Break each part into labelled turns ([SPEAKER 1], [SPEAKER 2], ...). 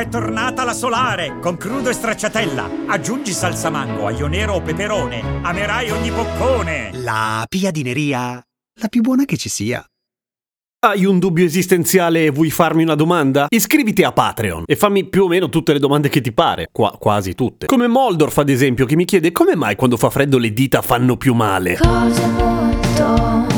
[SPEAKER 1] È tornata la solare con crudo e stracciatella. Aggiungi salsa mango, aglio nero o peperone. Amerai ogni boccone.
[SPEAKER 2] La piadineria, la più buona che ci sia.
[SPEAKER 3] Hai un dubbio esistenziale e vuoi farmi una domanda? Iscriviti a Patreon e fammi più o meno tutte le domande che ti pare, Qua, quasi tutte. Come Moldorf ad esempio che mi chiede come mai quando fa freddo le dita fanno più male.
[SPEAKER 4] Cose molto,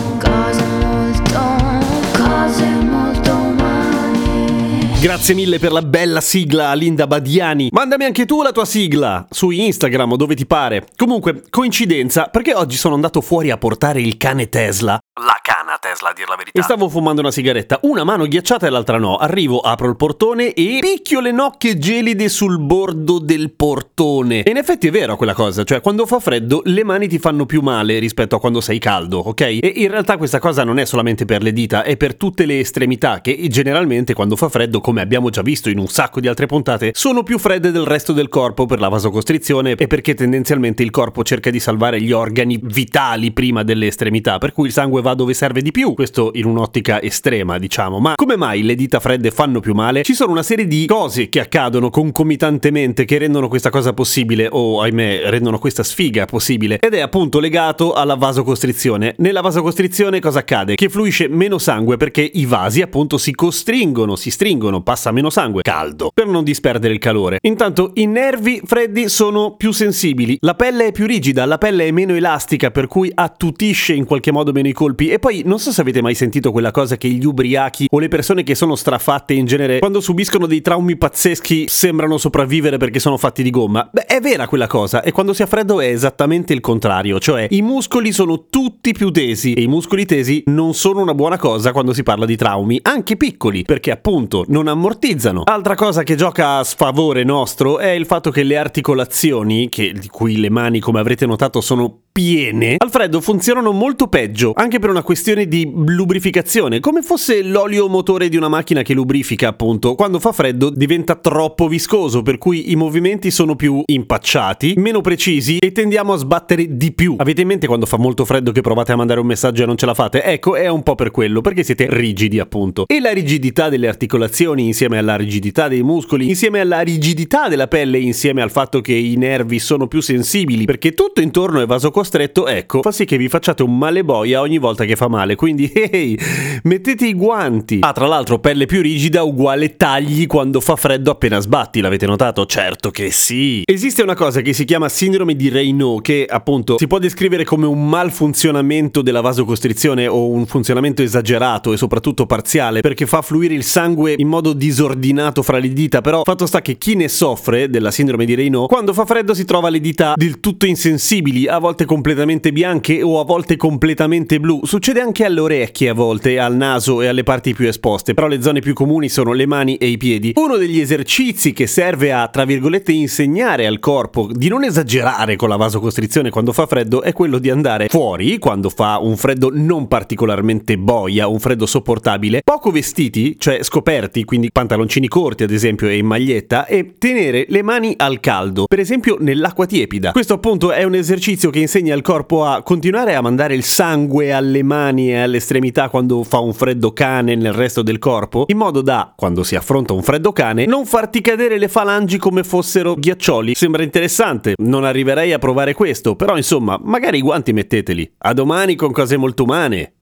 [SPEAKER 3] Grazie mille per la bella sigla Linda Badiani. Mandami anche tu la tua sigla su Instagram o dove ti pare. Comunque, coincidenza, perché oggi sono andato fuori a portare il cane Tesla. Cana Tesla, a dir la verità. E stavo fumando una sigaretta, una mano ghiacciata e l'altra no. Arrivo, apro il portone e picchio le nocche gelide sul bordo del portone. E in effetti è vero quella cosa, cioè quando fa freddo le mani ti fanno più male rispetto a quando sei caldo, ok? E in realtà questa cosa non è solamente per le dita, è per tutte le estremità che generalmente quando fa freddo, come abbiamo già visto in un sacco di altre puntate, sono più fredde del resto del corpo per la vasocostrizione e perché tendenzialmente il corpo cerca di salvare gli organi vitali prima delle estremità, per cui il sangue va dove serve di più, questo in un'ottica estrema, diciamo. Ma come mai le dita fredde fanno più male? Ci sono una serie di cose che accadono concomitantemente che rendono questa cosa possibile, o ahimè, rendono questa sfiga possibile, ed è appunto legato alla vasocostrizione. Nella vasocostrizione cosa accade? Che fluisce meno sangue perché i vasi appunto si costringono, si stringono, passa meno sangue, caldo, per non disperdere il calore. Intanto i nervi freddi sono più sensibili, la pelle è più rigida, la pelle è meno elastica, per cui attutisce in qualche modo meno i colpi. E poi non so se avete mai sentito quella cosa che gli ubriachi o le persone che sono strafatte in genere, quando subiscono dei traumi pazzeschi, sembrano sopravvivere perché sono fatti di gomma. Beh, è vera quella cosa, e quando si ha freddo è esattamente il contrario, cioè i muscoli sono tutti più tesi e i muscoli tesi non sono una buona cosa quando si parla di traumi, anche piccoli, perché appunto non ammortizzano. Altra cosa che gioca a sfavore nostro è il fatto che le articolazioni, che, di cui le mani come avrete notato sono piene, al freddo funzionano molto peggio, anche per una questione di lubrificazione, come fosse l'olio motore di una macchina che lubrifica, appunto. Quando fa freddo diventa troppo viscoso, per cui i movimenti sono più impacciati, meno precisi e tendiamo a sbattere di più. Avete in mente quando fa molto freddo che provate a mandare un messaggio e non ce la fate? Ecco, è un po' per quello, perché siete rigidi, appunto. E la rigidità delle articolazioni, insieme alla rigidità dei muscoli, insieme alla rigidità della pelle, insieme al fatto che i nervi sono più sensibili, perché tutto intorno è vasocostretto, ecco, fa sì che vi facciate un male boia ogni volta che fa male. Quindi, ehi, mettete i guanti. Ah, tra l'altro, pelle più rigida uguale tagli quando fa freddo appena sbatti, l'avete notato? Certo che sì. Esiste una cosa che si chiama sindrome di Raynaud, che appunto si può descrivere come un malfunzionamento della vasocostrizione o un funzionamento esagerato e soprattutto parziale, perché fa fluire il sangue in modo disordinato fra le dita, però fatto sta che chi ne soffre della sindrome di Raynaud, quando fa freddo si trova le dita del tutto insensibili, a volte completamente bianche o a volte completamente blu. Succede anche alle orecchie a volte, al naso e alle parti più esposte, però le zone più comuni sono le mani e i piedi. Uno degli esercizi che serve a, tra virgolette, insegnare al corpo di non esagerare con la vasocostrizione quando fa freddo è quello di andare fuori quando fa un freddo non particolarmente boia, un freddo sopportabile, poco vestiti, cioè scoperti, quindi pantaloncini corti ad esempio e in maglietta, e tenere le mani al caldo, per esempio nell'acqua tiepida. Questo appunto è un esercizio che insegna al corpo a continuare a mandare il sangue alle mani e alle estremità quando fa un freddo cane nel resto del corpo, in modo da, quando si affronta un freddo cane, non farti cadere le falangi come fossero ghiaccioli. Sembra interessante, non arriverei a provare questo, però insomma, magari i guanti metteteli. A domani con cose molto umane.